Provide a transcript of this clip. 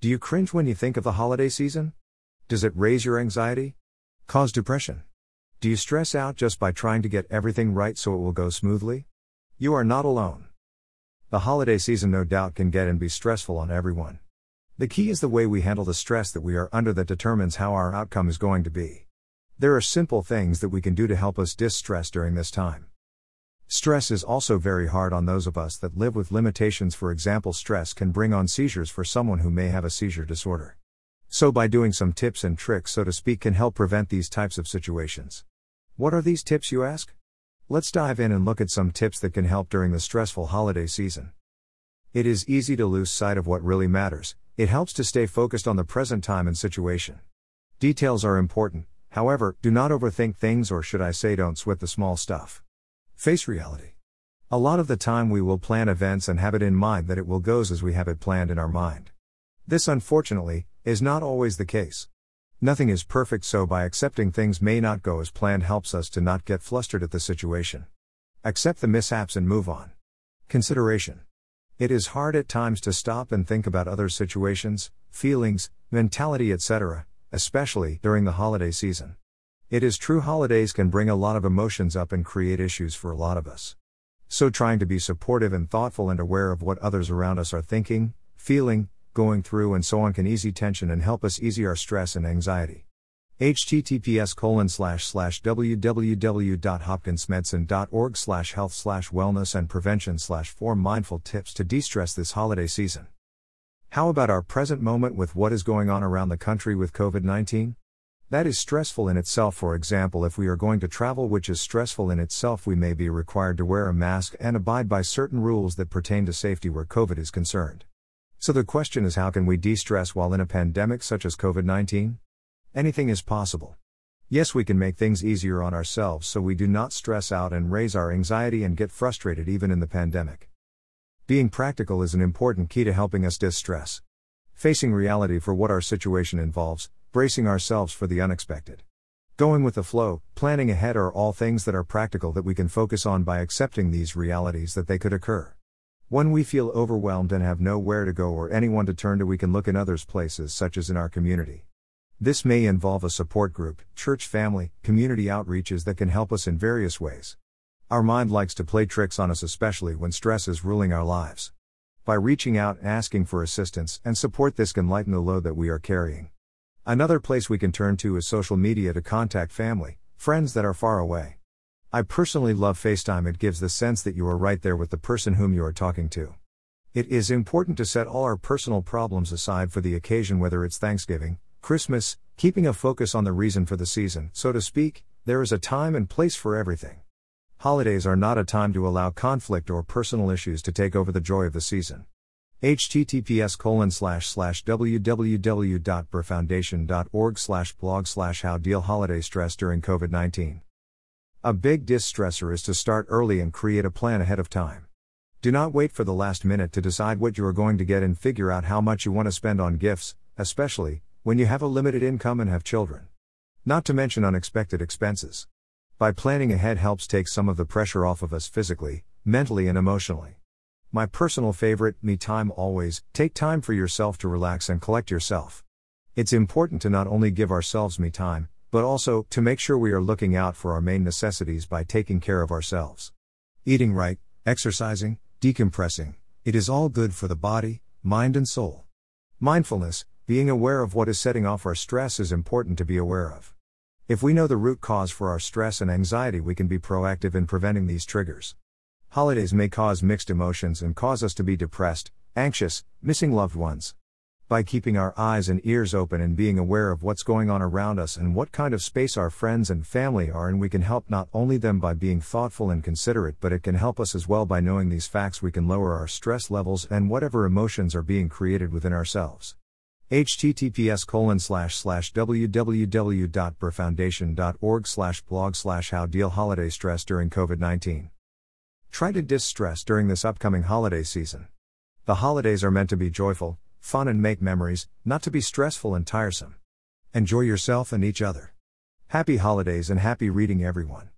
Do you cringe when you think of the holiday season? Does it raise your anxiety? Cause depression? Do you stress out just by trying to get everything right so it will go smoothly? You are not alone. The holiday season no doubt can get and be stressful on everyone. The key is the way we handle the stress that we are under that determines how our outcome is going to be. There are simple things that we can do to help us distress during this time. Stress is also very hard on those of us that live with limitations. For example, stress can bring on seizures for someone who may have a seizure disorder. So, by doing some tips and tricks, so to speak, can help prevent these types of situations. What are these tips, you ask? Let's dive in and look at some tips that can help during the stressful holiday season. It is easy to lose sight of what really matters, it helps to stay focused on the present time and situation. Details are important, However, do not overthink things, or should I say, don't sweat the small stuff. Face reality. A lot of the time, we will plan events and have it in mind that it will goes as we have it planned in our mind. This, unfortunately, is not always the case. Nothing is perfect, so by accepting things may not go as planned helps us to not get flustered at the situation. Accept the mishaps and move on. Consideration. It is hard at times to stop and think about other situations, feelings, mentality, etc., especially during the holiday season. It is true holidays can bring a lot of emotions up and create issues for a lot of us. So, trying to be supportive and thoughtful and aware of what others around us are thinking, feeling, going through, and so on can ease tension and help us ease our stress and anxiety. https www.hopkinsmedicine.org slash health slash wellness and prevention slash four mindful tips to de-stress this holiday season. How about our present moment with what is going on around the country with COVID 19? That is stressful in itself. For example, if we are going to travel, which is stressful in itself, we may be required to wear a mask and abide by certain rules that pertain to safety where COVID is concerned. So the question is how can we de stress while in a pandemic such as COVID 19? Anything is possible. Yes, we can make things easier on ourselves so we do not stress out and raise our anxiety and get frustrated even in the pandemic. Being practical is an important key to helping us de stress. Facing reality for what our situation involves, bracing ourselves for the unexpected. Going with the flow, planning ahead are all things that are practical that we can focus on by accepting these realities that they could occur. When we feel overwhelmed and have nowhere to go or anyone to turn to, we can look in others' places, such as in our community. This may involve a support group, church family, community outreaches that can help us in various ways. Our mind likes to play tricks on us, especially when stress is ruling our lives. By reaching out and asking for assistance and support, this can lighten the load that we are carrying. Another place we can turn to is social media to contact family, friends that are far away. I personally love FaceTime, it gives the sense that you are right there with the person whom you are talking to. It is important to set all our personal problems aside for the occasion, whether it's Thanksgiving, Christmas, keeping a focus on the reason for the season, so to speak, there is a time and place for everything. Holidays are not a time to allow conflict or personal issues to take over the joy of the season. Https colon slash slash www.berfoundation.org slash blog slash how deal holiday stress during COVID-19. A big distressor is to start early and create a plan ahead of time. Do not wait for the last minute to decide what you are going to get and figure out how much you want to spend on gifts, especially when you have a limited income and have children. Not to mention unexpected expenses. By planning ahead helps take some of the pressure off of us physically, mentally, and emotionally. My personal favorite, me time always, take time for yourself to relax and collect yourself. It's important to not only give ourselves me time, but also to make sure we are looking out for our main necessities by taking care of ourselves. Eating right, exercising, decompressing, it is all good for the body, mind, and soul. Mindfulness, being aware of what is setting off our stress, is important to be aware of. If we know the root cause for our stress and anxiety, we can be proactive in preventing these triggers. Holidays may cause mixed emotions and cause us to be depressed, anxious, missing loved ones. By keeping our eyes and ears open and being aware of what's going on around us and what kind of space our friends and family are in, we can help not only them by being thoughtful and considerate, but it can help us as well by knowing these facts. We can lower our stress levels and whatever emotions are being created within ourselves https colon slash slash www.berfoundation.org slash blog slash how deal holiday stress during COVID-19. Try to distress during this upcoming holiday season. The holidays are meant to be joyful, fun and make memories, not to be stressful and tiresome. Enjoy yourself and each other. Happy holidays and happy reading everyone.